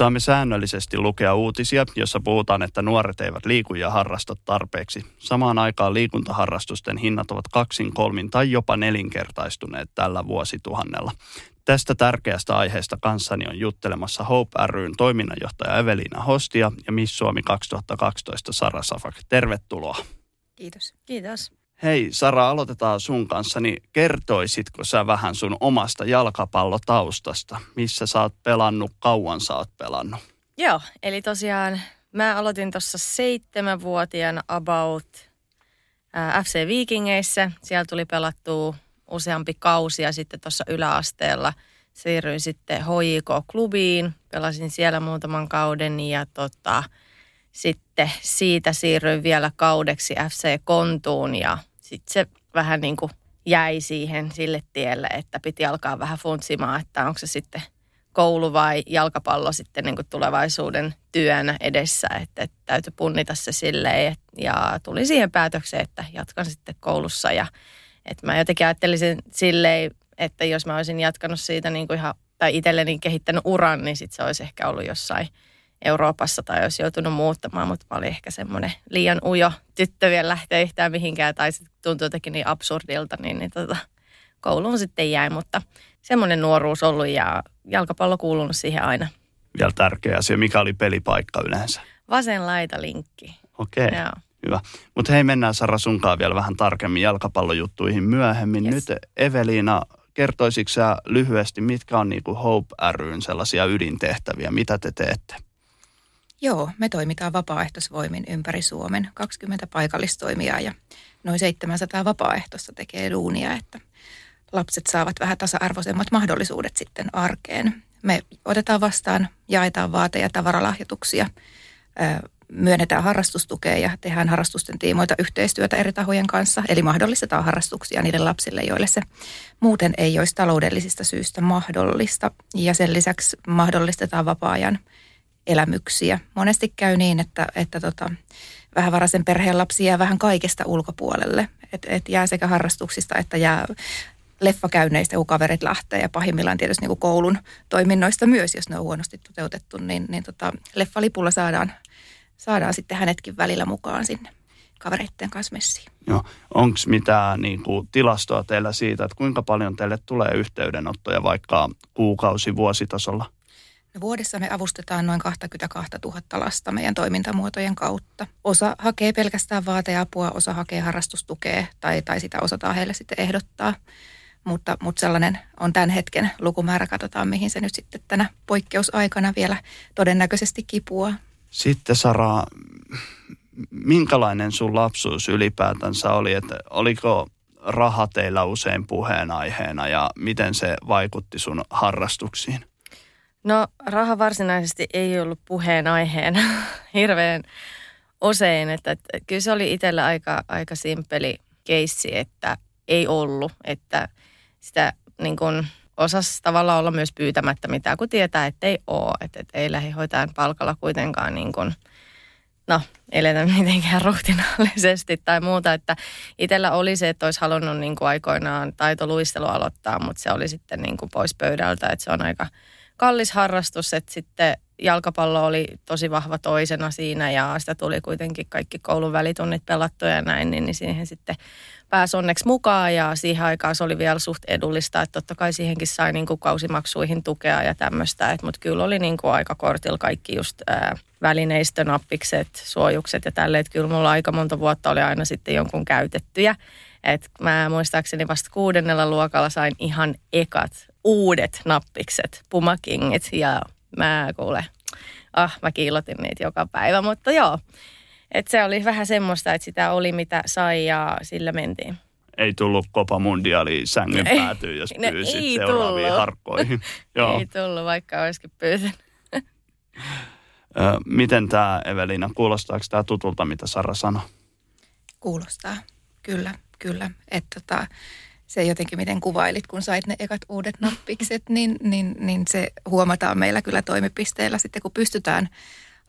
Saamme säännöllisesti lukea uutisia, jossa puhutaan, että nuoret eivät liiku ja harrasta tarpeeksi. Samaan aikaan liikuntaharrastusten hinnat ovat kaksin, kolmin tai jopa nelinkertaistuneet tällä vuosituhannella. Tästä tärkeästä aiheesta kanssani on juttelemassa Hope ryn toiminnanjohtaja Evelina Hostia ja Miss Suomi 2012 Sara Safak. Tervetuloa. Kiitos. Kiitos. Hei Sara, aloitetaan sun kanssa. Niin kertoisitko sä vähän sun omasta jalkapallotaustasta? Missä sä oot pelannut, kauan sä oot pelannut? Joo, eli tosiaan mä aloitin tuossa seitsemänvuotiaana about FC Vikingeissä. Siellä tuli pelattua useampi kausi ja sitten tuossa yläasteella siirryin sitten HJK-klubiin. Pelasin siellä muutaman kauden ja tota, sitten siitä siirryin vielä kaudeksi FC Kontuun ja sitten se vähän niin kuin jäi siihen sille tielle, että piti alkaa vähän funtsimaan, että onko se sitten koulu vai jalkapallo sitten niin kuin tulevaisuuden työnä edessä, että, että täytyy punnita se silleen ja tuli siihen päätökseen, että jatkan sitten koulussa ja että mä jotenkin ajattelisin silleen, että jos mä olisin jatkanut siitä niin kuin ihan, tai itselleni kehittänyt uran, niin sitten se olisi ehkä ollut jossain – Euroopassa tai olisi joutunut muuttamaan, mutta mä olin ehkä semmoinen liian ujo tyttö vielä lähteä yhtään mihinkään tai sitten tuntui jotenkin niin absurdilta, niin, niin tota, kouluun sitten jäi, mutta semmoinen nuoruus ollut ja jalkapallo kuulunut siihen aina. Vielä tärkeä asia, mikä oli pelipaikka yleensä? Vasen laita linkki. Okei, okay. hyvä. Mutta hei, mennään Sara sunkaan vielä vähän tarkemmin jalkapallojuttuihin myöhemmin. Yes. Nyt Eveliina, kertoisitko sä lyhyesti, mitkä on niinku Hope ryn sellaisia ydintehtäviä, mitä te teette? Joo, me toimitaan vapaaehtoisvoimin ympäri Suomen. 20 paikallistoimijaa ja noin 700 vapaaehtoista tekee duunia, että lapset saavat vähän tasa-arvoisemmat mahdollisuudet sitten arkeen. Me otetaan vastaan, jaetaan vaate- ja tavaralahjoituksia, myönnetään harrastustukea ja tehdään harrastusten tiimoilta yhteistyötä eri tahojen kanssa. Eli mahdollistetaan harrastuksia niille lapsille, joille se muuten ei olisi taloudellisista syistä mahdollista. Ja sen lisäksi mahdollistetaan vapaa-ajan elämyksiä. Monesti käy niin, että, että tota, vähävaraisen perheen lapsi jää vähän kaikesta ulkopuolelle. Että et jää sekä harrastuksista että jää leffakäynneistä, kun kaverit lähtee ja pahimmillaan tietysti niin koulun toiminnoista myös, jos ne on huonosti toteutettu, niin, niin tota, leffalipulla saadaan, saadaan sitten hänetkin välillä mukaan sinne kavereiden kanssa messiin. Onko mitään niin kuin, tilastoa teillä siitä, että kuinka paljon teille tulee yhteydenottoja vaikka kuukausi, vuositasolla? Vuodessa me avustetaan noin 22 000 lasta meidän toimintamuotojen kautta. Osa hakee pelkästään vaateapua, osa hakee harrastustukea tai, tai sitä osataan heille sitten ehdottaa. Mutta, mutta sellainen on tämän hetken lukumäärä. Katsotaan, mihin se nyt sitten tänä poikkeusaikana vielä todennäköisesti kipua. Sitten Sara, minkälainen sun lapsuus ylipäätänsä oli? Että oliko raha teillä usein puheenaiheena ja miten se vaikutti sun harrastuksiin? No raha varsinaisesti ei ollut puheenaiheena hirveän usein, että, että kyllä se oli itsellä aika, aika simpeli keissi, että ei ollut, että sitä niin kuin osasi tavallaan olla myös pyytämättä mitään, kun tietää, että ei ole, että, että ei lähihoitajan palkalla kuitenkaan niin kuin, no, eletä mitenkään ruhtinaallisesti tai muuta, että itsellä oli se, että olisi halunnut niin kuin aikoinaan taitoluistelu aloittaa, mutta se oli sitten niin kuin pois pöydältä, että se on aika kallis harrastus, että sitten jalkapallo oli tosi vahva toisena siinä ja sitä tuli kuitenkin kaikki koulun välitunnit pelattuja ja näin, niin, niin siihen sitten pääsi onneksi mukaan ja siihen aikaan se oli vielä suht edullista, että totta kai siihenkin sai niin kuin kausimaksuihin tukea ja tämmöistä, mutta kyllä oli niin kuin aika kortilla kaikki just ää, välineistönappikset, suojukset ja tälleen, että kyllä mulla aika monta vuotta oli aina sitten jonkun käytettyjä. Et mä muistaakseni vasta kuudennella luokalla sain ihan ekat uudet nappikset, pumakingit ja mä kuule, ah mä kiilotin niitä joka päivä, mutta joo. Et se oli vähän semmoista, että sitä oli mitä sai ja sillä mentiin. Ei tullut Copa Mundiali sängyn päätyyn, jos no, pyysit seuraaviin tullut. harkkoihin. Joo. Ei tullut, vaikka olisikin pyytänyt. Miten tämä Evelina, kuulostaako tämä tutulta, mitä Sara sanoi? Kuulostaa, kyllä, kyllä. Että tota, se jotenkin, miten kuvailit, kun sait ne ekat uudet nappikset, niin, niin, niin se huomataan meillä kyllä toimipisteellä sitten, kun pystytään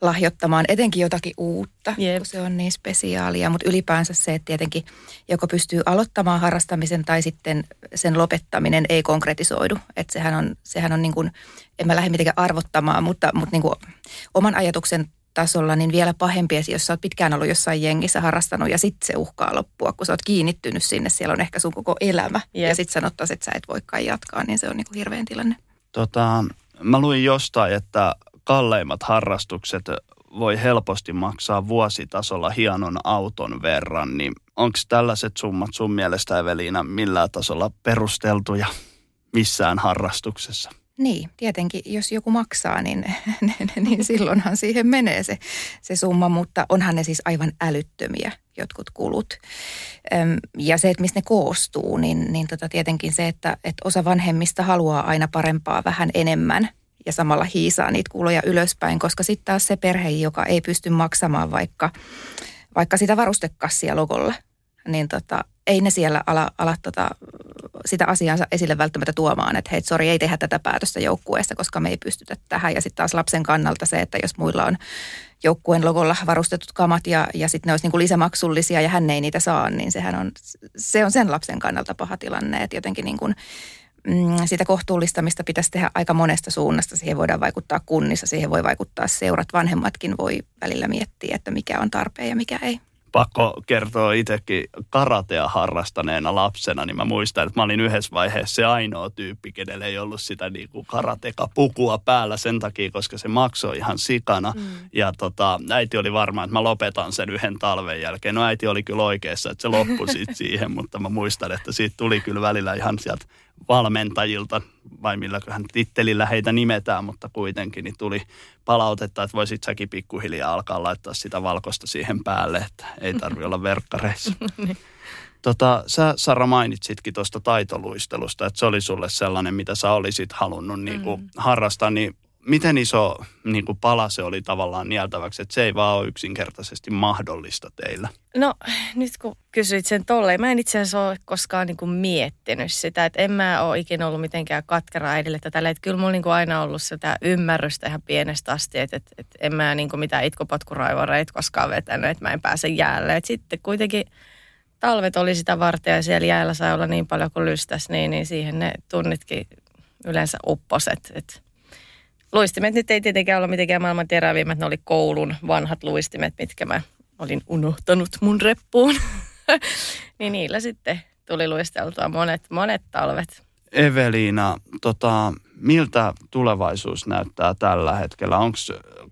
lahjoittamaan etenkin jotakin uutta, Jep. kun se on niin spesiaalia. Mutta ylipäänsä se, että tietenkin joko pystyy aloittamaan harrastamisen tai sitten sen lopettaminen ei konkretisoidu. Että sehän on, sehän on niin kuin, en mä lähde mitenkään arvottamaan, mutta, mutta niin kuin oman ajatuksen tasolla niin vielä pahempi, jos sä oot pitkään ollut jossain jengissä harrastanut ja sitten se uhkaa loppua, kun sä oot kiinnittynyt sinne, siellä on ehkä sun koko elämä Jep. ja sitten sanottaisiin, että sä et voikaan jatkaa, niin se on niin kuin hirveän tilanne. Tota, mä luin jostain, että kalleimmat harrastukset voi helposti maksaa vuositasolla hienon auton verran, niin onko tällaiset summat sun mielestä Eveliina millään tasolla perusteltuja missään harrastuksessa? Niin, tietenkin jos joku maksaa, niin, niin silloinhan siihen menee se, se summa, mutta onhan ne siis aivan älyttömiä jotkut kulut. Ja se, että mistä ne koostuu, niin, niin tota tietenkin se, että, että osa vanhemmista haluaa aina parempaa vähän enemmän ja samalla hiisaa niitä kuloja ylöspäin, koska sitten taas se perhe, joka ei pysty maksamaan vaikka, vaikka sitä varustekassia logolla, niin tota, ei ne siellä ala, ala tota, sitä asiansa esille välttämättä tuomaan, että hei, sori, ei tehdä tätä päätöstä joukkueesta, koska me ei pystytä tähän. Ja sitten taas lapsen kannalta se, että jos muilla on joukkueen logolla varustetut kamat ja, ja sitten ne olisi niin kuin lisämaksullisia ja hän ei niitä saa, niin sehän on, se on sen lapsen kannalta paha tilanne, että jotenkin niin kuin, mm, sitä kohtuullistamista pitäisi tehdä aika monesta suunnasta. Siihen voidaan vaikuttaa kunnissa, siihen voi vaikuttaa seurat, vanhemmatkin voi välillä miettiä, että mikä on tarpeen ja mikä ei pakko kertoa itsekin karatea harrastaneena lapsena, niin mä muistan, että mä olin yhdessä vaiheessa se ainoa tyyppi, kenelle ei ollut sitä niin kuin karateka-pukua päällä sen takia, koska se maksoi ihan sikana. Mm. Ja tota, äiti oli varma, että mä lopetan sen yhden talven jälkeen. No äiti oli kyllä oikeassa, että se loppui sitten siihen, mutta mä muistan, että siitä tuli kyllä välillä ihan sieltä valmentajilta, vai milläköhän tittelillä heitä nimetään, mutta kuitenkin niin tuli palautetta, että voisit säkin pikkuhiljaa alkaa laittaa sitä valkoista siihen päälle, että ei tarvi olla verkkareissa. Tota, sä Sara mainitsitkin tuosta taitoluistelusta, että se oli sulle sellainen, mitä sä olisit halunnut niin kuin, mm. harrastaa, niin miten iso niin kuin pala se oli tavallaan nieltäväksi, että se ei vaan ole yksinkertaisesti mahdollista teillä? No nyt kun kysyit sen tolleen, mä en itse asiassa ole koskaan niin kuin miettinyt sitä, että en mä ole ikinä ollut mitenkään katkera äidille tätä, että kyllä mulla niin kuin aina ollut sitä ymmärrystä ihan pienestä asti, että, että, että en mä niin kuin mitään itkopotkuraivoreita koskaan vetänyt, että mä en pääse jäälle. Et sitten kuitenkin talvet oli sitä varten ja siellä jäällä sai olla niin paljon kuin lystäs, niin, niin siihen ne tunnitkin yleensä upposet, että luistimet nyt ei tietenkään ole mitenkään maailman terävimmät, ne oli koulun vanhat luistimet, mitkä mä olin unohtanut mun reppuun. niin niillä sitten tuli luisteltua monet, monet talvet. Eveliina, tota, miltä tulevaisuus näyttää tällä hetkellä? Onko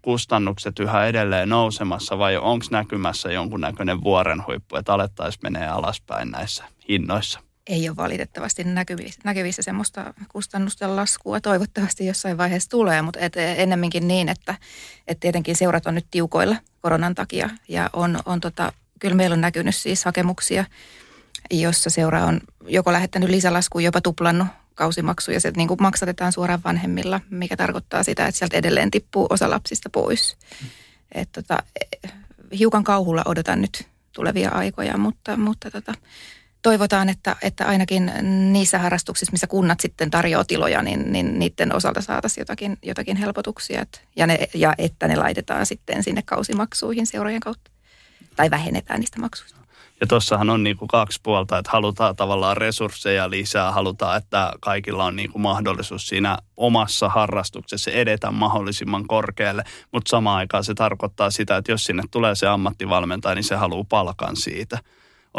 kustannukset yhä edelleen nousemassa vai onko näkymässä jonkunnäköinen vuorenhuippu, että alettaisiin menee alaspäin näissä hinnoissa? Ei ole valitettavasti näkyvissä, näkyvissä semmoista kustannusten laskua. Toivottavasti jossain vaiheessa tulee, mutta et ennemminkin niin, että et tietenkin seurat on nyt tiukoilla koronan takia. Ja on, on tota, kyllä meillä on näkynyt siis hakemuksia, jossa seura on joko lähettänyt lisälaskuun, jopa tuplannut kausimaksuja. Se niin kuin maksatetaan suoraan vanhemmilla, mikä tarkoittaa sitä, että sieltä edelleen tippuu osa lapsista pois. Et tota, hiukan kauhulla odotan nyt tulevia aikoja, mutta, mutta tota, toivotaan, että, että ainakin niissä harrastuksissa, missä kunnat sitten tarjoaa tiloja, niin, niin niiden osalta saataisiin jotakin, jotakin helpotuksia. Et, ja, ne, ja että ne laitetaan sitten sinne kausimaksuihin seurojen kautta. Tai vähennetään niistä maksuista. Ja tuossahan on niin kuin kaksi puolta, että halutaan tavallaan resursseja lisää, halutaan, että kaikilla on niin kuin mahdollisuus siinä omassa harrastuksessa edetä mahdollisimman korkealle, mutta samaan aikaan se tarkoittaa sitä, että jos sinne tulee se ammattivalmentaja, niin se haluaa palkan siitä.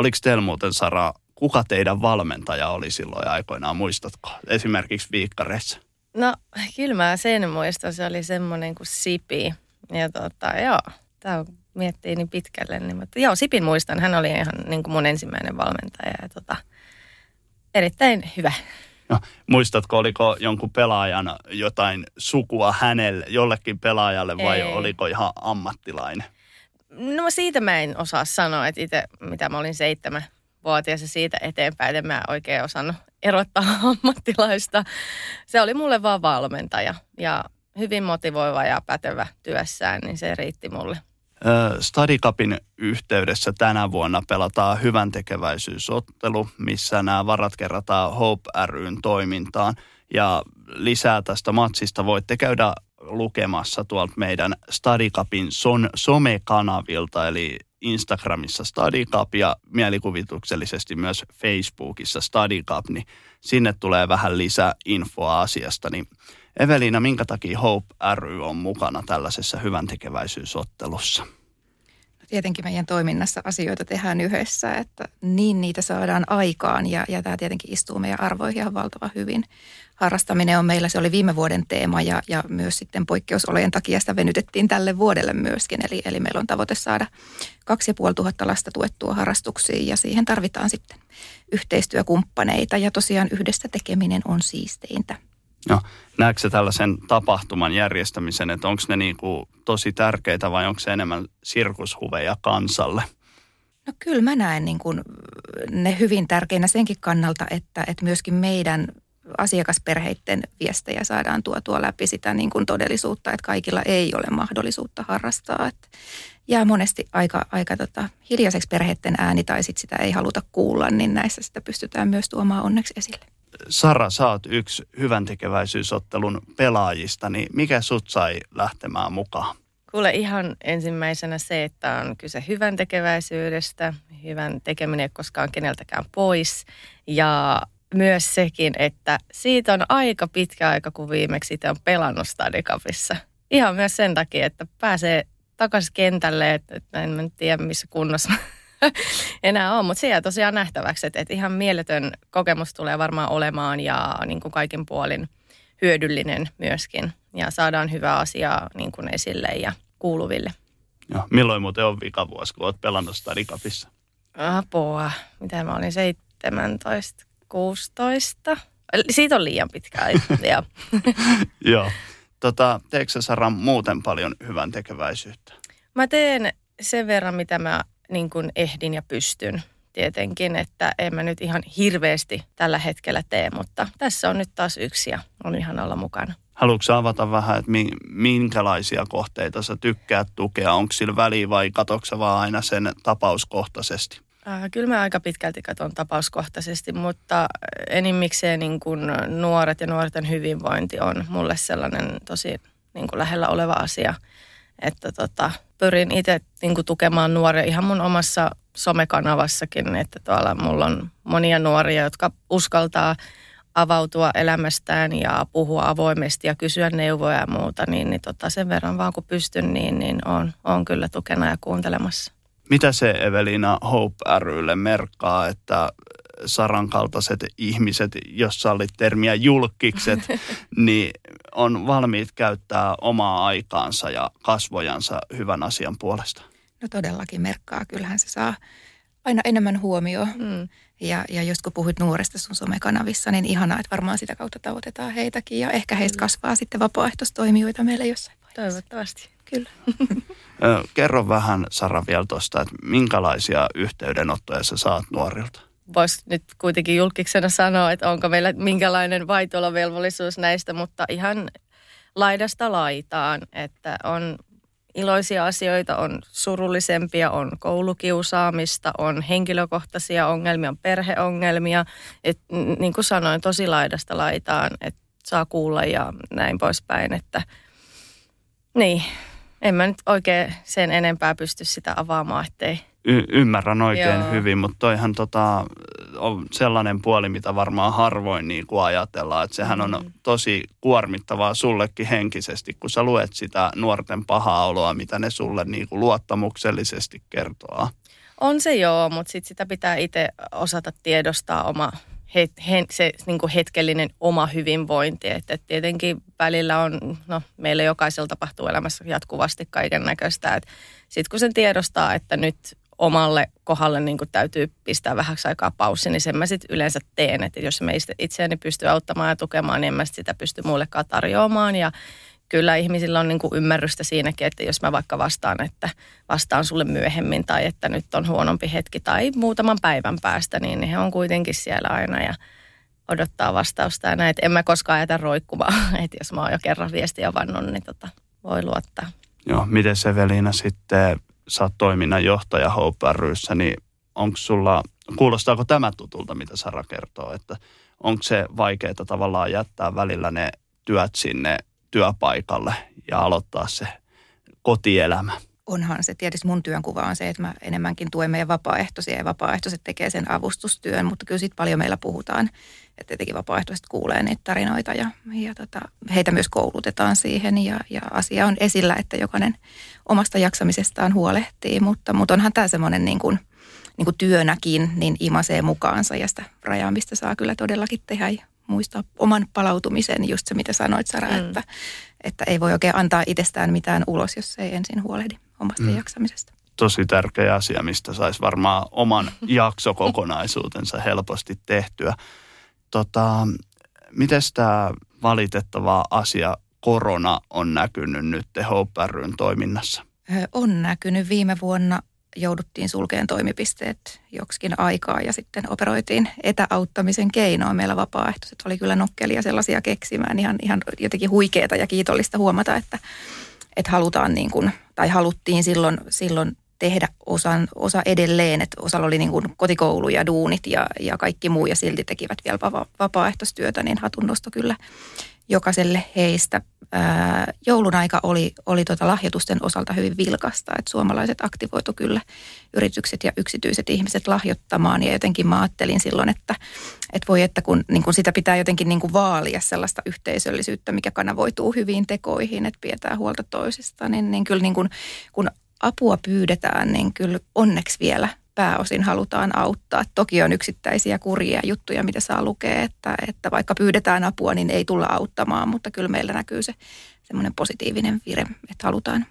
Oliko teillä muuten Sara, kuka teidän valmentaja oli silloin aikoinaan, muistatko? Esimerkiksi viikkareissa. No kyllä mä sen muistan, se oli semmoinen kuin Sipi. Ja tota, joo, tämä miettii niin pitkälle. Niin, mutta joo, Sipin muistan, hän oli ihan niin kuin mun ensimmäinen valmentaja ja tota, erittäin hyvä. No, muistatko, oliko jonkun pelaajan jotain sukua hänelle, jollekin pelaajalle vai Ei. oliko ihan ammattilainen? No siitä mä en osaa sanoa, että itse mitä mä olin seitsemän vuotias ja siitä eteenpäin en mä oikein osannut erottaa ammattilaista. Se oli mulle vaan valmentaja ja hyvin motivoiva ja pätevä työssään, niin se riitti mulle. Stadicupin yhteydessä tänä vuonna pelataan hyvän tekeväisyysottelu, missä nämä varat kerrataan Hope ryn toimintaan. Ja lisää tästä matsista voitte käydä lukemassa tuolta meidän Stadicapin son, somekanavilta, eli Instagramissa Stadicap ja mielikuvituksellisesti myös Facebookissa Stadicap, niin sinne tulee vähän lisää infoa asiasta. Niin Evelina, minkä takia Hope ry on mukana tällaisessa hyvän tekeväisyysottelussa? Tietenkin meidän toiminnassa asioita tehdään yhdessä, että niin niitä saadaan aikaan ja, ja tämä tietenkin istuu meidän arvoihin ihan valtava hyvin. Harrastaminen on meillä, se oli viime vuoden teema ja, ja myös sitten poikkeusolojen takia sitä venytettiin tälle vuodelle myöskin. Eli, eli meillä on tavoite saada 2500 lasta tuettua harrastuksiin ja siihen tarvitaan sitten yhteistyökumppaneita ja tosiaan yhdessä tekeminen on siisteintä. No, näetkö tällaisen tapahtuman järjestämisen, että onko ne niin kuin tosi tärkeitä vai onko se enemmän sirkushuveja kansalle? No kyllä mä näen niin kuin ne hyvin tärkeinä senkin kannalta, että, että myöskin meidän asiakasperheiden viestejä saadaan tuotua läpi sitä niin kuin todellisuutta, että kaikilla ei ole mahdollisuutta harrastaa. Että jää monesti aika, aika tota, hiljaiseksi perheiden ääni tai sit sitä ei haluta kuulla, niin näissä sitä pystytään myös tuomaan onneksi esille. Sara, oot yksi hyvän tekeväisyysottelun pelaajista, niin mikä sut sai lähtemään mukaan? Kuule ihan ensimmäisenä se, että on kyse hyvän tekeväisyydestä. Hyvän tekeminen ei koskaan keneltäkään pois. Ja myös sekin, että siitä on aika pitkä aika, kun viimeksi itse on pelannut Stadikapissa. Ihan myös sen takia, että pääsee takaisin kentälle, että, en tiedä missä kunnossa enää on, mutta se jää tosiaan nähtäväksi, että, että ihan mieletön kokemus tulee varmaan olemaan ja niin kuin kaikin puolin hyödyllinen myöskin ja saadaan hyvää asiaa niin kuin esille ja kuuluville. Joo. Milloin muuten on vikavuosi, kun olet pelannut Stadikapissa? Apua, mitä mä olin 17, 16. Siitä on liian pitkä aika. Joo. Tota, teekö Sara muuten paljon hyvän tekeväisyyttä? Mä teen sen verran, mitä mä niin kuin ehdin ja pystyn tietenkin, että en mä nyt ihan hirveästi tällä hetkellä tee, mutta tässä on nyt taas yksi ja on ihan olla mukana. Haluatko avata vähän, että minkälaisia kohteita sä tykkäät tukea? Onko sillä väliä vai katoksa vaan aina sen tapauskohtaisesti? Äh, kyllä mä aika pitkälti katson tapauskohtaisesti, mutta enimmikseen niin kuin nuoret ja nuorten hyvinvointi on mulle sellainen tosi niin kuin lähellä oleva asia, että tota, pyrin itse niin tukemaan nuoria ihan mun omassa somekanavassakin, että tuolla mulla on monia nuoria, jotka uskaltaa avautua elämästään ja puhua avoimesti ja kysyä neuvoja ja muuta, niin, niin tota, sen verran vaan kun pystyn, niin, niin on, on kyllä tukena ja kuuntelemassa. Mitä se Evelina Hope rylle merkkaa, että Saran kaltaiset ihmiset, jos sallit termiä julkikset, niin on valmiit käyttää omaa aikaansa ja kasvojansa hyvän asian puolesta? No todellakin merkkaa. Kyllähän se saa aina enemmän huomioon. Mm. Ja, ja just kun puhuit nuoresta sun somekanavissa, niin ihanaa, että varmaan sitä kautta tavoitetaan heitäkin. Ja ehkä heistä mm. kasvaa sitten vapaaehtoistoimijoita meille jossain vaiheessa. Toivottavasti. Kyllä. Kerro vähän Sara vielä tuosta, että minkälaisia yhteydenottoja sä saat nuorilta? Voisi nyt kuitenkin julkiksena sanoa, että onko meillä minkälainen vaitolovelvollisuus näistä, mutta ihan laidasta laitaan, että on iloisia asioita, on surullisempia, on koulukiusaamista, on henkilökohtaisia ongelmia, on perheongelmia. Et, niin kuin sanoin, tosi laidasta laitaan, että saa kuulla ja näin poispäin, että niin, en mä nyt oikein sen enempää pysty sitä avaamaan, ettei... Y- ymmärrän oikein Joo. hyvin, mutta toihan tota, on sellainen puoli, mitä varmaan harvoin niin kuin ajatellaan. Että sehän on mm. tosi kuormittavaa sullekin henkisesti, kun sä luet sitä nuorten pahaa oloa, mitä ne sulle niin kuin luottamuksellisesti kertoo. On se joo, mutta sit sitä pitää itse osata tiedostaa oma het, he, se niin kuin hetkellinen oma hyvinvointi. Että et tietenkin välillä on, no meillä jokaisella tapahtuu elämässä jatkuvasti kaiken näköistä. Sitten kun sen tiedostaa, että nyt omalle kohdalle niin täytyy pistää vähäksi aikaa paussi, niin sen mä sitten yleensä teen. Että jos me itseäni pysty auttamaan ja tukemaan, niin en mä sitä pysty muullekaan tarjoamaan. Ja kyllä ihmisillä on niin kuin ymmärrystä siinäkin, että jos mä vaikka vastaan, että vastaan sulle myöhemmin tai että nyt on huonompi hetki tai muutaman päivän päästä, niin he on kuitenkin siellä aina ja odottaa vastausta ja näin. En mä koskaan jätä roikkumaan, että jos mä oon jo kerran viestiä vannut, niin tota, voi luottaa. Joo, miten se Velina sitten, sä oot toiminnanjohtaja Hope ryssä, niin onko sulla, kuulostaako tämä tutulta, mitä Sara kertoo, että onko se vaikeaa tavallaan jättää välillä ne työt sinne työpaikalle ja aloittaa se kotielämä? onhan se, tietysti mun työnkuva on se, että mä enemmänkin tuen meidän vapaaehtoisia ja vapaaehtoiset tekee sen avustustyön, mutta kyllä siitä paljon meillä puhutaan, että tietenkin vapaaehtoiset kuulee niitä tarinoita ja, ja tota, heitä myös koulutetaan siihen ja, ja asia on esillä, että jokainen omasta jaksamisestaan huolehtii, mutta, mutta onhan tämä semmoinen niin kuin, niin kuin työnäkin, niin imasee mukaansa ja sitä rajaamista saa kyllä todellakin tehdä ja muistaa oman palautumisen, just se mitä sanoit Sara, mm. että, että ei voi oikein antaa itsestään mitään ulos, jos ei ensin huolehdi omasta mm. jaksamisesta. Tosi tärkeä asia, mistä saisi varmaan oman jaksokokonaisuutensa helposti tehtyä. Tota, miten tämä valitettava asia korona on näkynyt nyt Hope toiminnassa? On näkynyt viime vuonna jouduttiin sulkeen toimipisteet joksikin aikaa ja sitten operoitiin etäauttamisen keinoa. Meillä vapaaehtoiset oli kyllä nokkelia sellaisia keksimään. Ihan, ihan jotenkin huikeeta ja kiitollista huomata, että, että halutaan niin kuin, tai haluttiin silloin, silloin tehdä osan, osa edelleen, että osalla oli niin kuin kotikoulu ja duunit ja, ja kaikki muu ja silti tekivät vielä vapaaehtoistyötä, niin hatunnosto kyllä jokaiselle heistä. Ää, joulun aika oli, oli tota lahjoitusten osalta hyvin vilkasta, että suomalaiset aktivoitu kyllä yritykset ja yksityiset ihmiset lahjoittamaan ja jotenkin mä ajattelin silloin, että, että voi että kun, niin kun sitä pitää jotenkin niin kuin vaalia sellaista yhteisöllisyyttä, mikä kanavoituu hyviin tekoihin, että pidetään huolta toisista, niin, niin kyllä niin kun, kun apua pyydetään, niin kyllä onneksi vielä pääosin halutaan auttaa. Toki on yksittäisiä kurjia juttuja, mitä saa lukea, että, että vaikka pyydetään apua, niin ei tulla auttamaan, mutta kyllä meillä näkyy se semmoinen positiivinen vire, että halutaan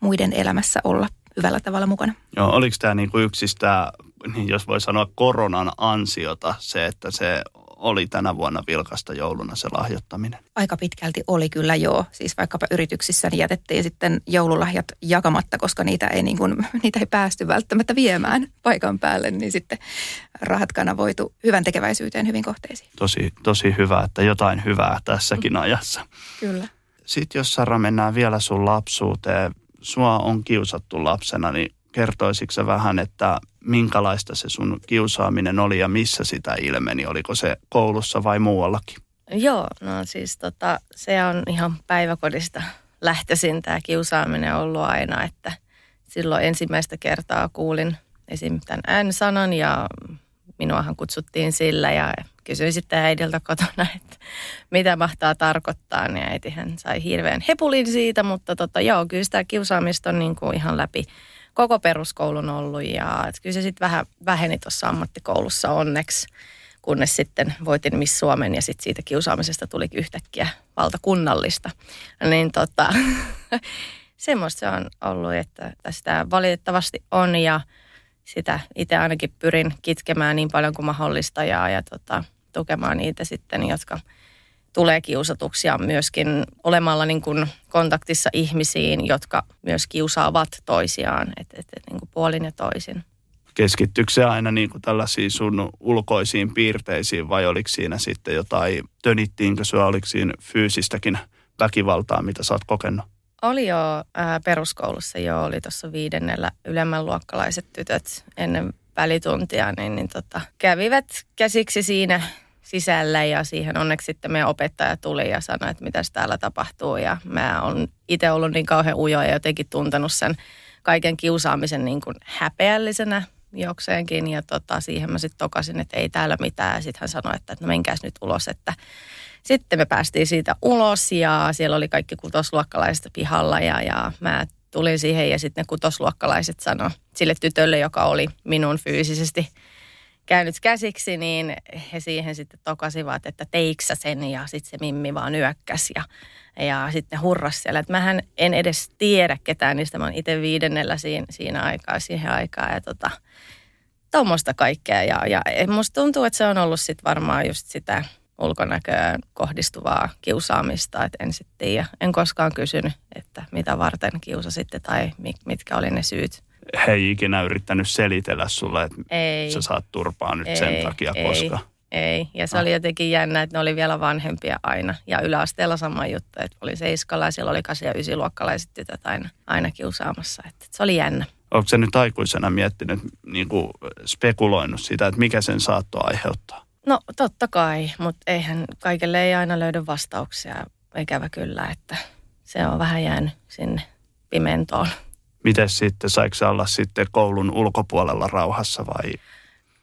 muiden elämässä olla hyvällä tavalla mukana. Joo, oliko tämä niinku yksistä, niin jos voi sanoa koronan ansiota, se, että se oli tänä vuonna vilkasta jouluna se lahjoittaminen? Aika pitkälti oli kyllä joo. Siis vaikkapa yrityksissä niin jätettiin sitten joululahjat jakamatta, koska niitä ei, niin kuin, niitä ei päästy välttämättä viemään paikan päälle, niin sitten rahat kanavoitu hyvän tekeväisyyteen hyvin kohteisiin. Tosi, tosi hyvä, että jotain hyvää tässäkin ajassa. Kyllä. Sitten jos Sara mennään vielä sun lapsuuteen, sua on kiusattu lapsena, niin kertoisitko vähän, että minkälaista se sun kiusaaminen oli ja missä sitä ilmeni? Oliko se koulussa vai muuallakin? Joo, no siis tota, se on ihan päiväkodista lähtöisin tämä kiusaaminen ollut aina, että silloin ensimmäistä kertaa kuulin esim. tämän äänisanan ja minuahan kutsuttiin sillä ja kysyin sitten äidiltä kotona, että mitä mahtaa tarkoittaa, niin äitihän sai hirveän hepulin siitä, mutta tota, joo, kyllä sitä kiusaamista on niin kuin ihan läpi koko peruskoulun ollut ja kyllä se sitten vähän väheni tuossa ammattikoulussa onneksi, kunnes sitten voitin Miss Suomen ja sitten siitä kiusaamisesta tuli yhtäkkiä valtakunnallista. Niin tota, semmoista se on ollut, että tästä valitettavasti on ja sitä itse ainakin pyrin kitkemään niin paljon kuin mahdollista ja, ja tota, tukemaan niitä sitten, jotka – tulee kiusatuksia myöskin olemalla niin kuin kontaktissa ihmisiin, jotka myös kiusaavat toisiaan, että et, et, niin kuin puolin ja toisin. Keskittyykö se aina niin kuin tällaisiin sun ulkoisiin piirteisiin vai oliko siinä sitten jotain, tönittiinkö se, oliko siinä fyysistäkin väkivaltaa, mitä sä oot kokenut? Oli jo ää, peruskoulussa jo, oli tuossa viidennellä ylemmän luokkalaiset tytöt ennen välituntia, niin, niin tota, kävivät käsiksi siinä sisällä ja siihen onneksi sitten meidän opettaja tuli ja sanoi, että mitä täällä tapahtuu. Ja mä oon itse ollut niin kauhean ujo ja jotenkin tuntenut sen kaiken kiusaamisen niin kuin häpeällisenä jokseenkin. Ja tota, siihen mä sitten tokasin, että ei täällä mitään. Ja sitten hän sanoi, että no menkääs nyt ulos, että sitten me päästiin siitä ulos. Ja siellä oli kaikki kutosluokkalaiset pihalla ja, ja mä tulin siihen. Ja sitten ne kutosluokkalaiset sanoi sille tytölle, joka oli minun fyysisesti käynyt käsiksi, niin he siihen sitten tokasivat, että teiksä sen ja sitten se Mimmi vaan nyökkäs ja, ja sitten hurras siellä. Että mähän en edes tiedä ketään niistä, mä oon itse viidennellä siinä, siinä aikaa, siihen aikaan ja tota, tuommoista kaikkea. Ja, ja musta tuntuu, että se on ollut sitten varmaan just sitä ulkonäköön kohdistuvaa kiusaamista, että en sitten tiedä. En koskaan kysynyt, että mitä varten kiusasitte tai mitkä oli ne syyt he ei ikinä yrittänyt selitellä sulle, että ei, sä saat turpaa nyt ei, sen takia, ei, koska... Ei, ja se ah. oli jotenkin jännä, että ne oli vielä vanhempia aina. Ja yläasteella sama juttu, että oli seiskalla ja siellä oli 8- ja 9-luokkalaiset tytöt aina, aina kiusaamassa. Että se oli jännä. Onko se nyt aikuisena miettinyt, niin kuin spekuloinut sitä, että mikä sen saattoi aiheuttaa? No totta kai, mutta eihän kaikille ei aina löydy vastauksia. ikävä kyllä, että se on vähän jäänyt sinne pimentoon. Miten sitten, saiko olla sitten koulun ulkopuolella rauhassa vai?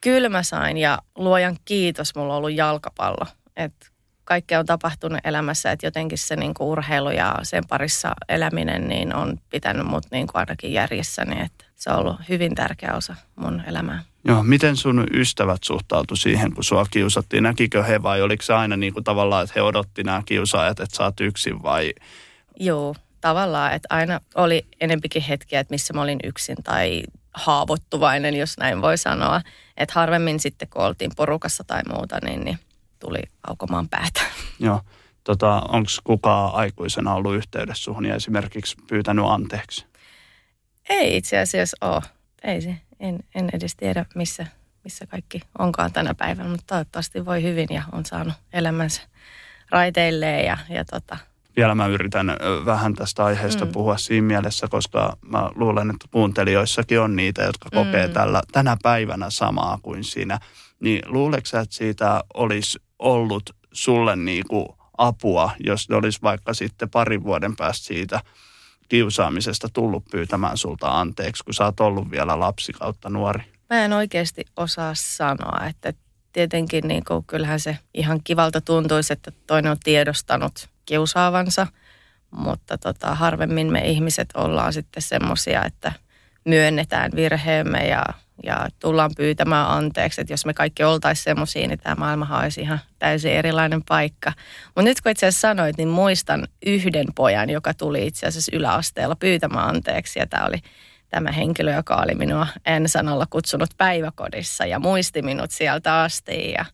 Kyllä mä sain ja luojan kiitos, mulla on ollut jalkapallo. Et kaikkea on tapahtunut elämässä, että jotenkin se niinku urheilu ja sen parissa eläminen niin on pitänyt mut niinku ainakin järjessäni. Että se on ollut hyvin tärkeä osa mun elämää. Joo, miten sun ystävät suhtautu siihen, kun sua kiusattiin? Näkikö he vai oliko se aina niin kuin tavallaan, että he odotti nämä kiusaajat, että sä oot yksin vai? Joo, tavallaan, että aina oli enempikin hetkiä, että missä mä olin yksin tai haavoittuvainen, jos näin voi sanoa. Että harvemmin sitten, kun oltiin porukassa tai muuta, niin, niin tuli aukomaan päätä. Joo. Tota, Onko kukaan aikuisena ollut yhteydessä suhun ja esimerkiksi pyytänyt anteeksi? Ei itse asiassa ole. Ei se. En, en edes tiedä, missä, missä kaikki onkaan tänä päivänä, mutta toivottavasti voi hyvin ja on saanut elämänsä raiteilleen ja, ja tota, vielä mä yritän vähän tästä aiheesta mm. puhua siinä mielessä, koska mä luulen, että kuuntelijoissakin on niitä, jotka kokee mm. tällä, tänä päivänä samaa kuin sinä. Niin luuleeko että siitä olisi ollut sulle niinku apua, jos ne olisi vaikka sitten parin vuoden päästä siitä kiusaamisesta tullut pyytämään sulta anteeksi, kun sä oot ollut vielä lapsi kautta nuori? Mä en oikeasti osaa sanoa, että tietenkin niin kuin, kyllähän se ihan kivalta tuntuisi, että toinen on tiedostanut kiusaavansa, mutta tota, harvemmin me ihmiset ollaan sitten semmoisia, että myönnetään virheemme ja, ja tullaan pyytämään anteeksi. Että jos me kaikki oltaisiin semmoisia, niin tämä maailma olisi ihan täysin erilainen paikka. Mutta nyt kun itse asiassa sanoit, niin muistan yhden pojan, joka tuli itse asiassa yläasteella pyytämään anteeksi. Ja tämä oli tämä henkilö, joka oli minua en-sanalla kutsunut päiväkodissa ja muisti minut sieltä asti. Ja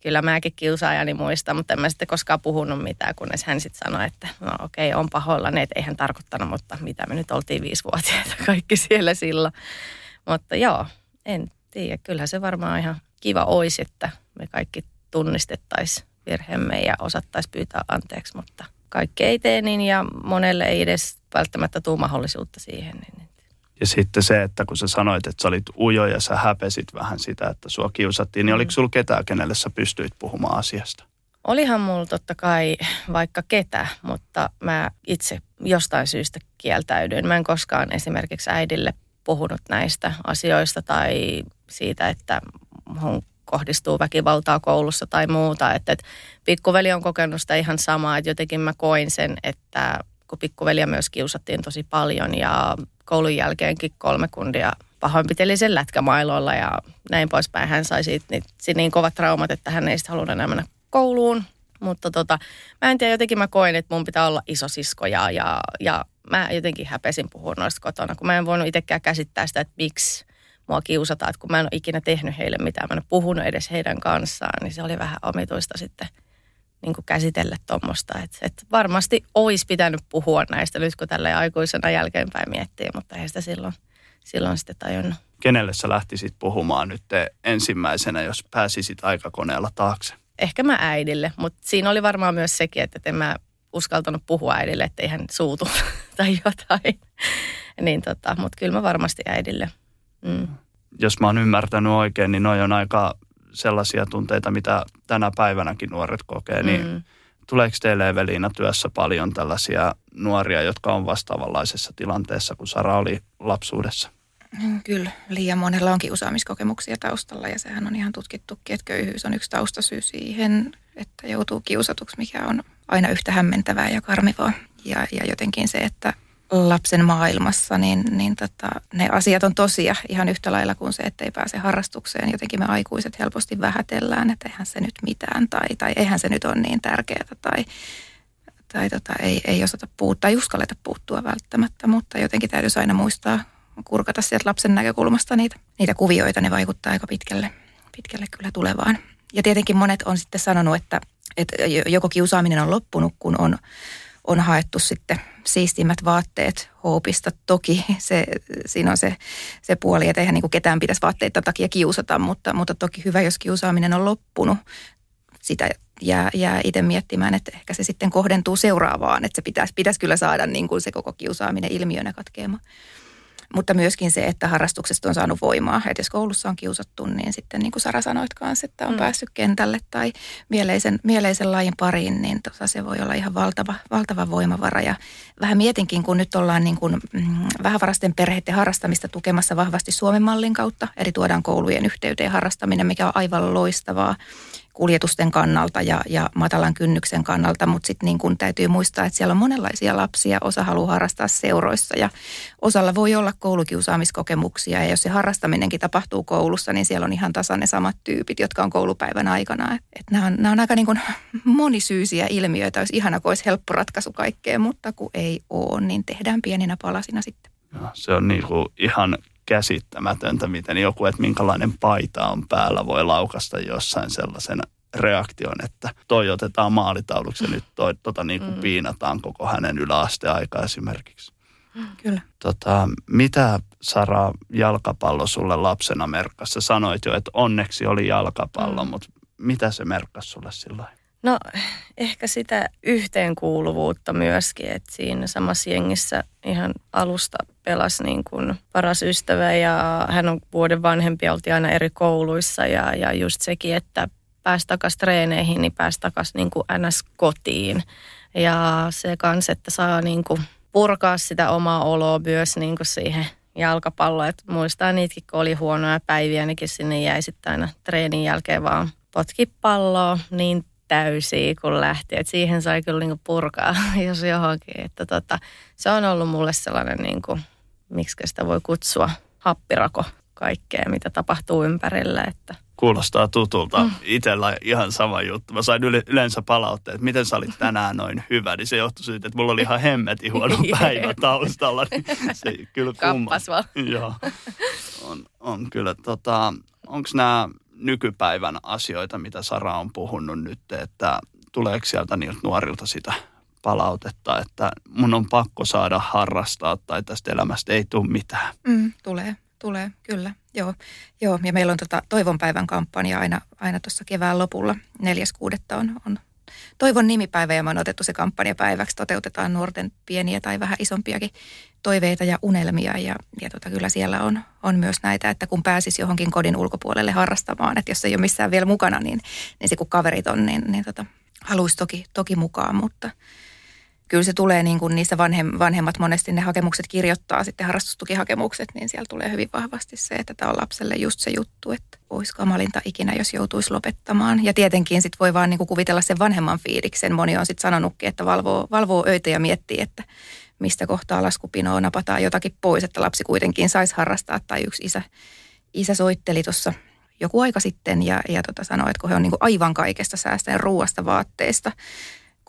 kyllä mäkin kiusaajani muistan, mutta en mä sitten koskaan puhunut mitään, kunnes hän sitten sanoi, että no okei, okay, on pahoillani, että ei hän tarkoittanut, mutta mitä me nyt oltiin viisivuotiaita kaikki siellä silloin. Mutta joo, en tiedä. Kyllähän se varmaan ihan kiva olisi, että me kaikki tunnistettaisiin virheemme ja osattaisiin pyytää anteeksi, mutta kaikki ei tee niin ja monelle ei edes välttämättä tule mahdollisuutta siihen. Niin ja sitten se, että kun sä sanoit, että sä olit ujo ja sä häpesit vähän sitä, että sua kiusattiin, niin mm. oliko sulla ketään, kenelle sä pystyit puhumaan asiasta? Olihan mulla totta kai vaikka ketä, mutta mä itse jostain syystä kieltäydyin. Mä en koskaan esimerkiksi äidille puhunut näistä asioista tai siitä, että mun kohdistuu väkivaltaa koulussa tai muuta. Että, että pikkuveli on kokenut sitä ihan samaa, että jotenkin mä koin sen, että kun pikkuveliä myös kiusattiin tosi paljon ja koulun jälkeenkin kolme kundia pahoinpiteli sen lätkämailoilla ja näin poispäin. Hän sai siitä niin, niin kovat traumat, että hän ei sitten halunnut enää mennä kouluun. Mutta tota, mä en tiedä, jotenkin mä koin, että mun pitää olla isosisko ja, ja, ja mä jotenkin häpesin puhua noista kotona, kun mä en voinut itsekään käsittää sitä, että miksi mua kiusataan, että kun mä en ole ikinä tehnyt heille mitään, mä en ole puhunut edes heidän kanssaan, niin se oli vähän omituista sitten niin kuin käsitellä tuommoista. Että et varmasti olisi pitänyt puhua näistä nyt, kun tällä aikuisena jälkeenpäin miettii, mutta ei sitä silloin, silloin sitten tajunnut. Kenelle sä lähtisit puhumaan nyt ensimmäisenä, jos pääsisit aikakoneella taakse? Ehkä mä äidille, mutta siinä oli varmaan myös sekin, että en mä uskaltanut puhua äidille, ettei hän suutu tai jotain. niin tota, mutta kyllä mä varmasti äidille. Mm. Jos mä oon ymmärtänyt oikein, niin noi on aika sellaisia tunteita, mitä tänä päivänäkin nuoret kokee, niin mm. tuleeko teille Eveliina työssä paljon tällaisia nuoria, jotka on vastaavanlaisessa tilanteessa kuin Sara oli lapsuudessa? Kyllä, liian monella on kiusaamiskokemuksia taustalla ja sehän on ihan tutkittukin, että köyhyys on yksi taustasyy siihen, että joutuu kiusatuksi, mikä on aina yhtä hämmentävää ja karmivaa. Ja, ja jotenkin se, että lapsen maailmassa, niin, niin tota, ne asiat on tosia ihan yhtä lailla kuin se, että ei pääse harrastukseen. Jotenkin me aikuiset helposti vähätellään, että eihän se nyt mitään tai, tai eihän se nyt ole niin tärkeää tai, tai tota, ei, ei osata puuttua, ei uskalleta puuttua välttämättä, mutta jotenkin täytyisi aina muistaa kurkata sieltä lapsen näkökulmasta niitä, niitä kuvioita, ne vaikuttaa aika pitkälle, pitkälle kyllä tulevaan. Ja tietenkin monet on sitten sanonut, että, että joko kiusaaminen on loppunut, kun on on haettu sitten siistimmät vaatteet hoopista. Toki se, siinä on se, se puoli, että eihän niin ketään pitäisi vaatteita takia kiusata, mutta, mutta toki hyvä, jos kiusaaminen on loppunut. Sitä jää, jää itse miettimään, että ehkä se sitten kohdentuu seuraavaan, että se pitäisi, pitäisi kyllä saada niin kuin se koko kiusaaminen ilmiönä katkeamaan. Mutta myöskin se, että harrastuksesta on saanut voimaa. Että jos koulussa on kiusattu, niin sitten niin kuin Sara sanoit kanssa, että on mm. päässyt kentälle tai mieleisen, mieleisen lajin pariin, niin tosa se voi olla ihan valtava, valtava voimavara. Ja vähän mietinkin, kun nyt ollaan niin kuin, mm, vähävarasten perheiden harrastamista tukemassa vahvasti Suomen mallin kautta, eli tuodaan koulujen yhteyteen harrastaminen, mikä on aivan loistavaa kuljetusten kannalta ja, ja matalan kynnyksen kannalta, mutta sitten niin kun täytyy muistaa, että siellä on monenlaisia lapsia, osa haluaa harrastaa seuroissa ja osalla voi olla koulukiusaamiskokemuksia ja jos se harrastaminenkin tapahtuu koulussa, niin siellä on ihan tasan ne samat tyypit, jotka on koulupäivän aikana. Et, nämä, on, on aika niin kuin monisyisiä ilmiöitä, olisi ihana, kun olisi helppo ratkaisu kaikkeen, mutta kun ei ole, niin tehdään pieninä palasina sitten. Se on niin kuin ihan käsittämätöntä, miten joku, että minkälainen paita on päällä, voi laukasta jossain sellaisen reaktion, että toi otetaan maalitauluksi ja nyt toi, tota niin kuin mm. piinataan koko hänen yläasteaika esimerkiksi. Kyllä. Tota, mitä Sara jalkapallo sulle lapsena merkkasi? Sanoit jo, että onneksi oli jalkapallo, mm. mutta mitä se merkkasi sulle silloin? No ehkä sitä yhteenkuuluvuutta myöskin, että siinä samassa jengissä ihan alusta pelasi niin kuin paras ystävä ja hän on vuoden vanhempi, oltiin aina eri kouluissa ja, ja just sekin, että pääsi takaisin treeneihin, niin pääsi takaisin niin kuin NS kotiin. Ja se kans, että saa niin kuin purkaa sitä omaa oloa myös niin kuin siihen jalkapalloon. Et muistaa niitäkin, kun oli huonoja päiviä, nekin sinne jäi sitten aina treenin jälkeen vaan potki palloa niin täysiä, kun lähti. Et siihen sai kyllä niinku purkaa, jos johonkin. Että tota, se on ollut mulle sellainen, niinku, miksi sitä voi kutsua, happirako kaikkea, mitä tapahtuu ympärillä. Että. Kuulostaa tutulta. Mm. Itellä ihan sama juttu. Mä sain yleensä palautteet, että miten sä olit tänään noin hyvä. Niin se johtui siitä, että mulla oli ihan hemmetin huono päivä taustalla. Niin se kyllä kumma. Joo. On, on kyllä. Tota, Onko nämä nykypäivän asioita, mitä Sara on puhunut nyt, että tuleeko sieltä niiltä nuorilta sitä palautetta, että mun on pakko saada harrastaa tai tästä elämästä ei tule mitään. Mm, tulee, tulee, kyllä. Joo, joo. ja meillä on tota Toivon päivän kampanja aina, aina tuossa kevään lopulla. Neljäs kuudetta on, on Toivon nimipäivä ja me on otettu se kampanjapäiväksi. Toteutetaan nuorten pieniä tai vähän isompiakin toiveita ja unelmia. Ja, ja tota, kyllä siellä on, on myös näitä, että kun pääsisi johonkin kodin ulkopuolelle harrastamaan, että jos ei ole missään vielä mukana, niin, niin se kun kaverit on, niin, niin tota, haluaisi toki, toki mukaan, mutta – kyllä se tulee niin kuin niissä vanhem, vanhemmat monesti ne hakemukset kirjoittaa, sitten harrastustukihakemukset, niin siellä tulee hyvin vahvasti se, että tämä on lapselle just se juttu, että olisi kamalinta ikinä, jos joutuisi lopettamaan. Ja tietenkin sitten voi vaan niin kuin kuvitella sen vanhemman fiiliksen. Moni on sitten sanonutkin, että valvoo, valvoo öitä ja miettii, että mistä kohtaa laskupinoa napataan jotakin pois, että lapsi kuitenkin saisi harrastaa. Tai yksi isä, isä soitteli tuossa joku aika sitten ja, ja tota sanoi, että kun he on niin aivan kaikesta säästäen ruuasta, vaatteista,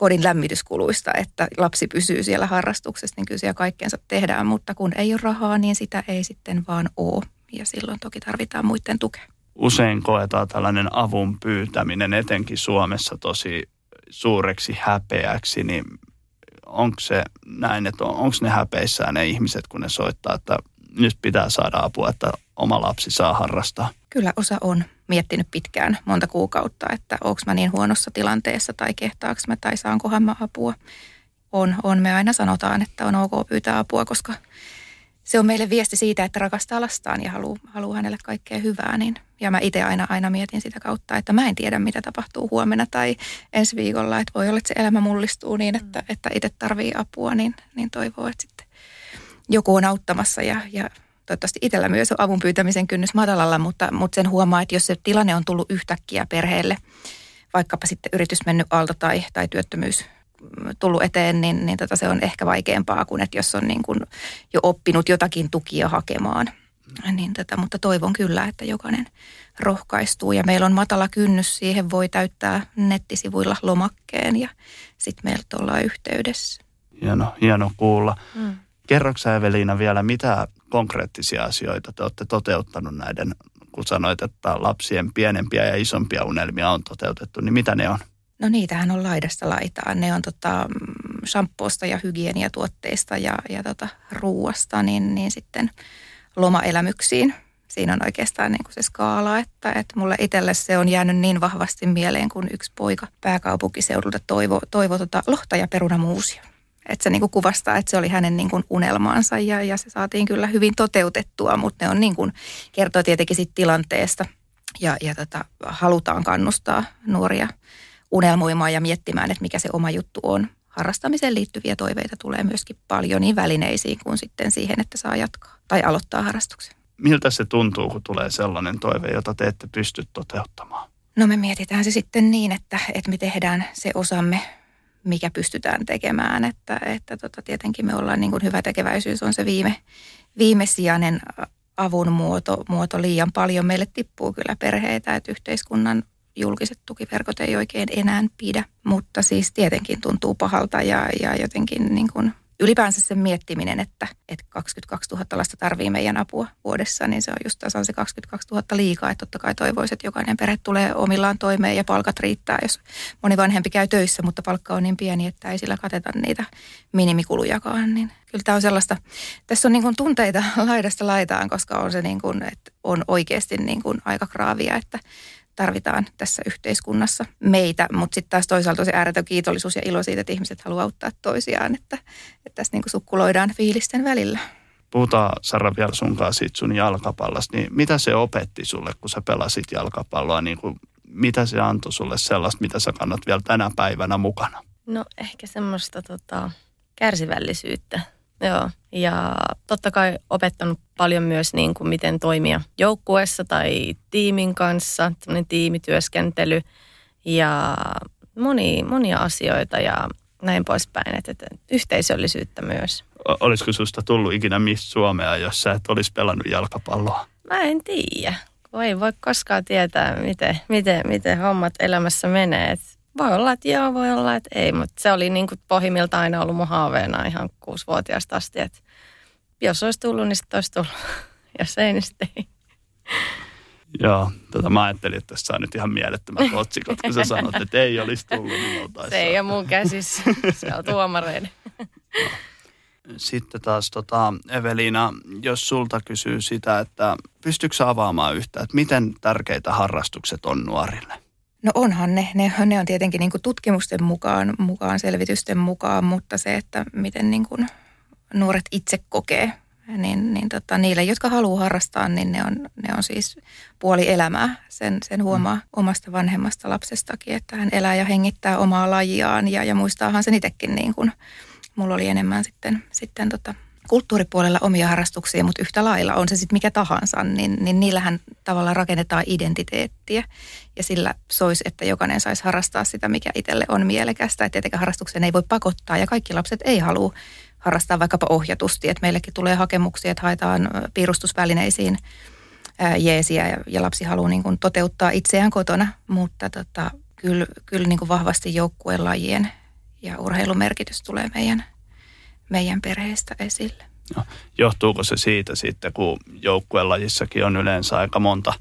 kodin lämmityskuluista, että lapsi pysyy siellä harrastuksessa, niin kyllä siellä kaikkeensa tehdään, mutta kun ei ole rahaa, niin sitä ei sitten vaan ole. Ja silloin toki tarvitaan muiden tukea. Usein koetaan tällainen avun pyytäminen, etenkin Suomessa tosi suureksi häpeäksi, niin onko se näin, että onko ne häpeissään ne ihmiset, kun ne soittaa, että nyt pitää saada apua, että oma lapsi saa harrastaa? Kyllä osa on miettinyt pitkään, monta kuukautta, että onko mä niin huonossa tilanteessa tai kehtaaks mä tai saankohan mä apua. On, on, me aina sanotaan, että on ok pyytää apua, koska se on meille viesti siitä, että rakastaa lastaan ja haluaa, haluaa hänelle kaikkea hyvää. Niin, ja mä itse aina, aina mietin sitä kautta, että mä en tiedä, mitä tapahtuu huomenna tai ensi viikolla. Että voi olla, että se elämä mullistuu niin, että, mm. että itse tarvii apua, niin, niin toivoo, että sitten joku on auttamassa ja, ja toivottavasti itsellä myös on avun pyytämisen kynnys matalalla, mutta, mutta sen huomaa, että jos se tilanne on tullut yhtäkkiä perheelle, vaikkapa sitten yritys mennyt alta tai, tai työttömyys tullut eteen, niin, niin tota se on ehkä vaikeampaa kuin, että jos on niin kuin jo oppinut jotakin tukia hakemaan. Niin tätä, tota, mutta toivon kyllä, että jokainen rohkaistuu ja meillä on matala kynnys, siihen voi täyttää nettisivuilla lomakkeen ja sitten meiltä ollaan yhteydessä. Hieno, hieno kuulla. Mm. Kerroksä Eveliina vielä, mitä konkreettisia asioita te olette toteuttanut näiden, kun sanoit, että lapsien pienempiä ja isompia unelmia on toteutettu, niin mitä ne on? No niitähän on laidasta laitaan. Ne on tota, shampoosta ja hygieniatuotteista ja, ja tota, ruuasta, niin, niin sitten lomaelämyksiin. Siinä on oikeastaan niin kuin se skaala, että, että mulle itselle se on jäänyt niin vahvasti mieleen, kun yksi poika pääkaupunkiseudulta toivo, toivo tota lohta ja perunamuusia Että se niin kuin kuvastaa, että se oli hänen niin kuin unelmaansa ja, ja se saatiin kyllä hyvin toteutettua, mutta ne on niin kuin, kertoo tietenkin siitä tilanteesta ja, ja tota, halutaan kannustaa nuoria unelmoimaan ja miettimään, että mikä se oma juttu on. Harrastamiseen liittyviä toiveita tulee myöskin paljon niin välineisiin kuin sitten siihen, että saa jatkaa tai aloittaa harrastuksen. Miltä se tuntuu, kun tulee sellainen toive, jota te ette pysty toteuttamaan? No me mietitään se sitten niin, että, että me tehdään se osamme, mikä pystytään tekemään. Että, että tota, tietenkin me ollaan niin kuin hyvä tekeväisyys on se viime, viimesijainen avun muoto, muoto. Liian paljon meille tippuu kyllä perheitä, että yhteiskunnan julkiset tukiverkot ei oikein enää pidä. Mutta siis tietenkin tuntuu pahalta ja, ja jotenkin niin kuin ylipäänsä sen miettiminen, että, että 22 000 lasta tarvii meidän apua vuodessa, niin se on just tasan se 22 000 liikaa. Että totta kai toivoisin, että jokainen perhe tulee omillaan toimeen ja palkat riittää, jos moni vanhempi käy töissä, mutta palkka on niin pieni, että ei sillä kateta niitä minimikulujakaan. Niin kyllä tämä on sellaista, tässä on niin kuin tunteita laidasta laitaan, koska on se niin kuin, että on oikeasti niin kuin aika kraavia, että tarvitaan tässä yhteiskunnassa meitä, mutta sitten taas toisaalta se ääretön kiitollisuus ja ilo siitä, että ihmiset haluaa auttaa toisiaan, että, että tässä niin kuin sukkuloidaan fiilisten välillä. Puhutaan Sara vielä sunkaan siitä sun jalkapallosta, niin mitä se opetti sulle, kun sä pelasit jalkapalloa, niin kuin, mitä se antoi sulle sellaista, mitä sä kannat vielä tänä päivänä mukana? No ehkä semmoista tota, kärsivällisyyttä Joo, ja totta kai opettanut paljon myös niin kuin miten toimia joukkueessa tai tiimin kanssa, tiimityöskentely ja moni, monia asioita ja näin poispäin, että, että yhteisöllisyyttä myös. Olisiko susta tullut ikinä Miss Suomea, jos sä et olisi pelannut jalkapalloa? Mä en tiedä, ei voi koskaan tietää, miten, miten, miten hommat elämässä menee. Et voi olla, että joo, voi olla, että ei, mutta se oli niin kuin pohjimmilta aina ollut mun haaveena ihan kuusivuotiaasta asti, että jos olisi tullut, niin sitten olisi tullut. Jos ei, niin sitten ei. Joo, tota mä ajattelin, että tässä on nyt ihan mielettömät otsikot, kun sä sanot, että ei olisi tullut. Niin se ei ole mun käsissä, se on tuomareiden. Sitten taas tota, Evelina, jos sulta kysyy sitä, että pystyykö avaamaan yhtä, että miten tärkeitä harrastukset on nuorille? No onhan ne. Ne, ne on tietenkin niin kuin tutkimusten mukaan, mukaan, selvitysten mukaan, mutta se, että miten niin kuin nuoret itse kokee, niin, niin tota, niille, jotka haluaa harrastaa, niin ne on, ne on siis puoli elämää. Sen, sen huomaa mm. omasta vanhemmasta lapsestakin, että hän elää ja hengittää omaa lajiaan ja, ja muistaahan sen itsekin niin kuin, mulla oli enemmän sitten, sitten tota, kulttuuripuolella omia harrastuksia, mutta yhtä lailla on se sitten mikä tahansa, niin, niin niillähän tavallaan rakennetaan identiteettiä. Ja sillä sois, että jokainen saisi harrastaa sitä, mikä itselle on mielekästä. Että tietenkään harrastukseen ei voi pakottaa ja kaikki lapset ei halua harrastaa vaikkapa ohjatusti, että meillekin tulee hakemuksia, että haetaan piirustusvälineisiin jeesiä ja, ja lapsi haluaa niin kuin toteuttaa itseään kotona, mutta tota, kyllä, kyllä niin kuin vahvasti joukkueen lajien ja urheilumerkitys tulee meidän meidän perheestä esille. No, johtuuko se siitä sitten, kun joukkuelajissakin on yleensä aika monta,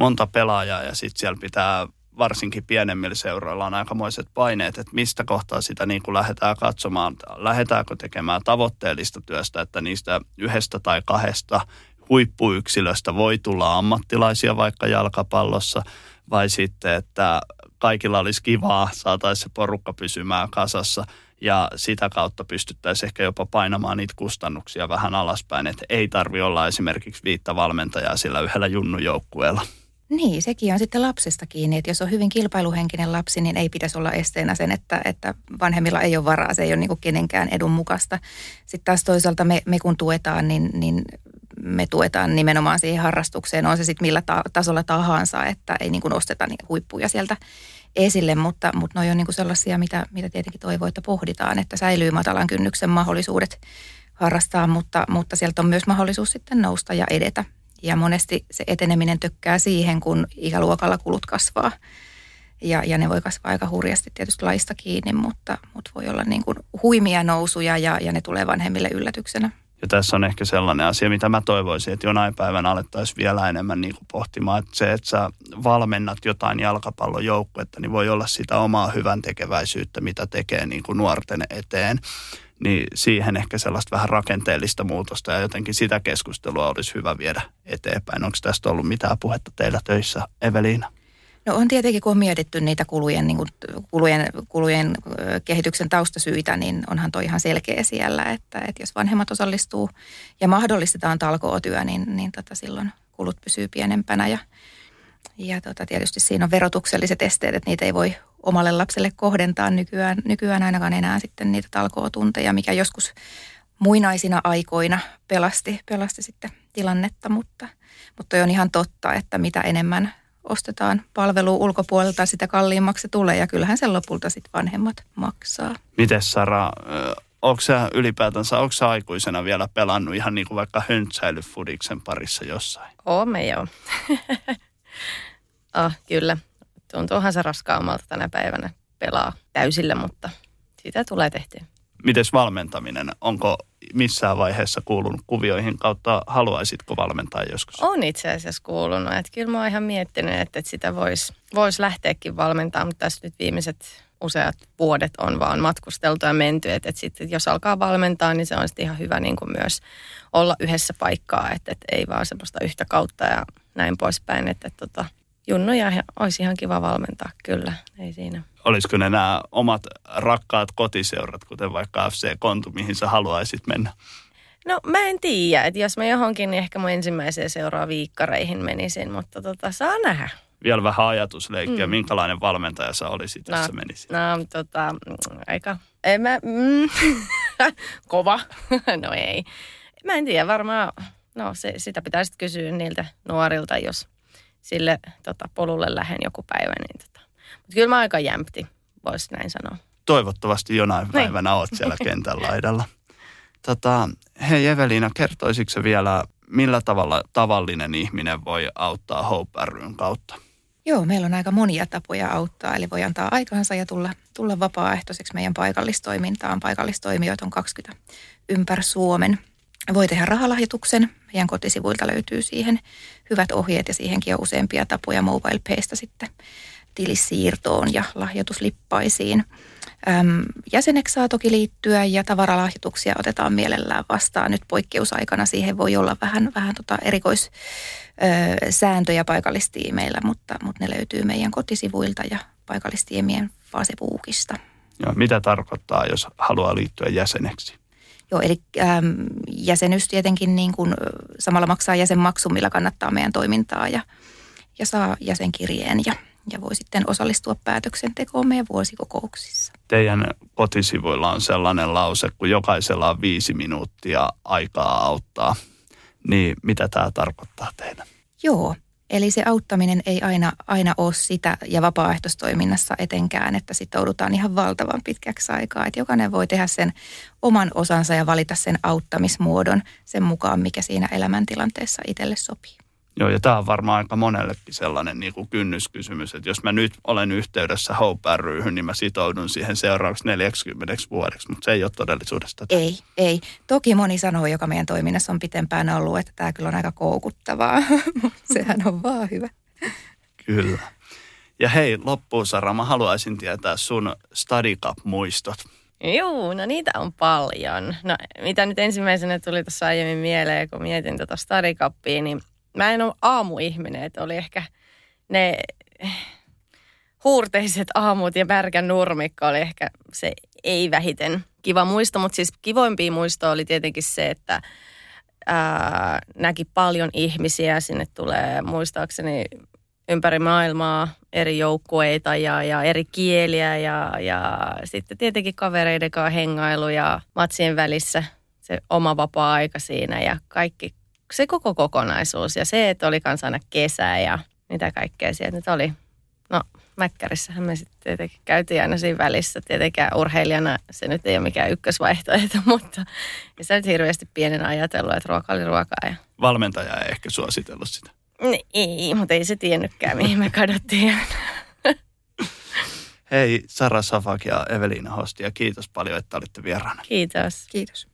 monta pelaajaa ja sitten siellä pitää varsinkin pienemmillä seuroilla on aikamoiset paineet, että mistä kohtaa sitä niin kuin lähdetään katsomaan, lähdetäänkö tekemään tavoitteellista työstä, että niistä yhdestä tai kahdesta huippuyksilöstä voi tulla ammattilaisia vaikka jalkapallossa, vai sitten, että kaikilla olisi kivaa, saataisiin se porukka pysymään kasassa – ja sitä kautta pystyttäisiin ehkä jopa painamaan niitä kustannuksia vähän alaspäin, että ei tarvi olla esimerkiksi viittä valmentajaa sillä yhdellä junnujoukkueella. Niin, sekin on sitten lapsesta kiinni, että jos on hyvin kilpailuhenkinen lapsi, niin ei pitäisi olla esteenä sen, että, että vanhemmilla ei ole varaa, se ei ole niin kenenkään edun mukaista. Sitten taas toisaalta me, me kun tuetaan, niin, niin me tuetaan nimenomaan siihen harrastukseen, on se sitten millä ta- tasolla tahansa, että ei niin kuin osteta niin huippuja sieltä esille, mutta, mutta ne on niin kuin sellaisia, mitä, mitä tietenkin toivoo, että pohditaan, että säilyy matalan kynnyksen mahdollisuudet harrastaa, mutta, mutta sieltä on myös mahdollisuus sitten nousta ja edetä. Ja monesti se eteneminen tökkää siihen, kun ikäluokalla kulut kasvaa. Ja, ja ne voi kasvaa aika hurjasti tietysti laista kiinni, mutta, mutta voi olla niin kuin huimia nousuja ja, ja ne tulee vanhemmille yllätyksenä. Ja tässä on ehkä sellainen asia, mitä mä toivoisin, että jonain päivänä alettaisiin vielä enemmän niin kuin pohtimaan, että se, että sä valmennat jotain jalkapallojoukkuetta, niin voi olla sitä omaa hyvän tekeväisyyttä, mitä tekee niin kuin nuorten eteen. Niin siihen ehkä sellaista vähän rakenteellista muutosta ja jotenkin sitä keskustelua olisi hyvä viedä eteenpäin. Onko tästä ollut mitään puhetta teillä töissä, Eveliina? No on tietenkin, kun on mietitty niitä kulujen, niin kuin, kulujen, kulujen kehityksen taustasyitä, niin onhan toi ihan selkeä siellä, että, että jos vanhemmat osallistuu ja mahdollistetaan talkootyö, niin, niin tota silloin kulut pysyy pienempänä. Ja, ja tota, tietysti siinä on verotukselliset esteet, että niitä ei voi omalle lapselle kohdentaa nykyään, nykyään ainakaan enää sitten niitä talkootunteja, mikä joskus muinaisina aikoina pelasti, pelasti sitten tilannetta, mutta, mutta on ihan totta, että mitä enemmän ostetaan palvelu ulkopuolelta, sitä kalliimmaksi se tulee ja kyllähän sen lopulta sitten vanhemmat maksaa. Miten Sara, onko sä ylipäätänsä, onko sä aikuisena vielä pelannut ihan niin kuin vaikka höntsäilyfudiksen parissa jossain? Oome joo. oh, kyllä. Tuntuuhan se raskaammalta tänä päivänä pelaa täysillä, mutta sitä tulee tehtyä. Mites valmentaminen? Onko missään vaiheessa kuulunut kuvioihin kautta haluaisitko valmentaa joskus? On itse asiassa kuulunut. Että kyllä mä oon ihan miettinyt, että, että sitä voisi vois lähteäkin valmentaa, mutta tässä nyt viimeiset useat vuodet on vaan matkusteltu ja menty. Että, että sitten jos alkaa valmentaa, niin se on sitten ihan hyvä niin kuin myös olla yhdessä paikkaa, että, että ei vaan semmoista yhtä kautta ja näin poispäin. Että, että tota, junnoja olisi ihan kiva valmentaa, kyllä, ei siinä. Olisiko ne nämä omat rakkaat kotiseurat, kuten vaikka FC Kontu, mihin sä haluaisit mennä? No mä en tiedä, että jos mä johonkin, niin ehkä mun ensimmäiseen seuraa viikkareihin menisin, mutta tota, saa nähdä. Vielä vähän ajatusleikkiä, mm. minkälainen valmentaja sä olisit, jos no, sä menisit? No tota, aika, en mä, mm, kova, no ei. Mä en tiedä, varmaan, no se, sitä pitäisi kysyä niiltä nuorilta, jos sille tota, polulle lähden joku päivä. Niin, tota. Mutta kyllä mä aika jämpti, voisi näin sanoa. Toivottavasti jonain niin. päivänä oot siellä kentän laidalla. Tota, hei Evelina, kertoisitko vielä, millä tavalla tavallinen ihminen voi auttaa Hope ryn kautta? Joo, meillä on aika monia tapoja auttaa, eli voi antaa aikansa ja tulla, tulla vapaaehtoiseksi meidän paikallistoimintaan. Paikallistoimijoita on 20 ympäri Suomen. Voi tehdä rahalahjoituksen. Meidän kotisivuilta löytyy siihen hyvät ohjeet ja siihenkin on useampia tapoja MobilePaysta sitten tilisiirtoon ja lahjoituslippaisiin. Äm, jäseneksi saa toki liittyä ja tavaralahjoituksia otetaan mielellään vastaan. Nyt poikkeusaikana siihen voi olla vähän, vähän tota erikoissääntöjä paikallistiimeillä, mutta, mutta ne löytyy meidän kotisivuilta ja paikallistiimien Facebookista. Ja mitä tarkoittaa, jos haluaa liittyä jäseneksi? Joo, eli äm, jäsenyys tietenkin niin kuin, samalla maksaa jäsenmaksu, millä kannattaa meidän toimintaa ja, ja saa jäsenkirjeen ja, ja voi sitten osallistua päätöksentekoon meidän vuosikokouksissa. Teidän kotisivuilla on sellainen lause, kun jokaisella on viisi minuuttia aikaa auttaa. Niin mitä tämä tarkoittaa teidän? Joo, Eli se auttaminen ei aina, aina ole sitä ja vapaaehtoistoiminnassa etenkään, että sitoudutaan ihan valtavan pitkäksi aikaa. Että jokainen voi tehdä sen oman osansa ja valita sen auttamismuodon sen mukaan, mikä siinä elämäntilanteessa itselle sopii. Joo, ja tämä on varmaan aika monellekin sellainen niin kuin kynnyskysymys, että jos mä nyt olen yhteydessä Hope ryhyn, niin mä sitoudun siihen seuraavaksi 40 vuodeksi, mutta se ei ole todellisuudesta. Ei, ei. Toki moni sanoo, joka meidän toiminnassa on pitempään ollut, että tämä kyllä on aika koukuttavaa, sehän on vaan hyvä. Kyllä. Ja hei, loppuun Sara, mä haluaisin tietää sun Study Cup-muistot. Joo, no niitä on paljon. No mitä nyt ensimmäisenä tuli tuossa aiemmin mieleen, kun mietin tuota Study Cupia, niin mä en ole aamuihminen, että oli ehkä ne huurteiset aamut ja märkän nurmikko oli ehkä se ei vähiten kiva muisto, mutta siis kivoimpia muisto oli tietenkin se, että ää, näki paljon ihmisiä, sinne tulee muistaakseni ympäri maailmaa eri joukkueita ja, ja eri kieliä ja, ja sitten tietenkin kavereiden kanssa hengailu ja matsien välissä se oma vapaa-aika siinä ja kaikki se koko kokonaisuus ja se, että oli kanssa aina kesä ja mitä kaikkea sieltä nyt oli. No Mäkkärissähän me sitten tietenkin käytiin aina siinä välissä. Tietenkään urheilijana se nyt ei ole mikään ykkösvaihtoehto, mutta ja sä nyt hirveästi pienen ajatellut, että ruoka oli ruokaa. Ja... Valmentaja ei ehkä suositellut sitä. Ei, mutta ei se tiennytkään, mihin me kadottiin. Hei Sara Safak ja Evelina Hostia, kiitos paljon, että olitte vieraana. Kiitos. Kiitos.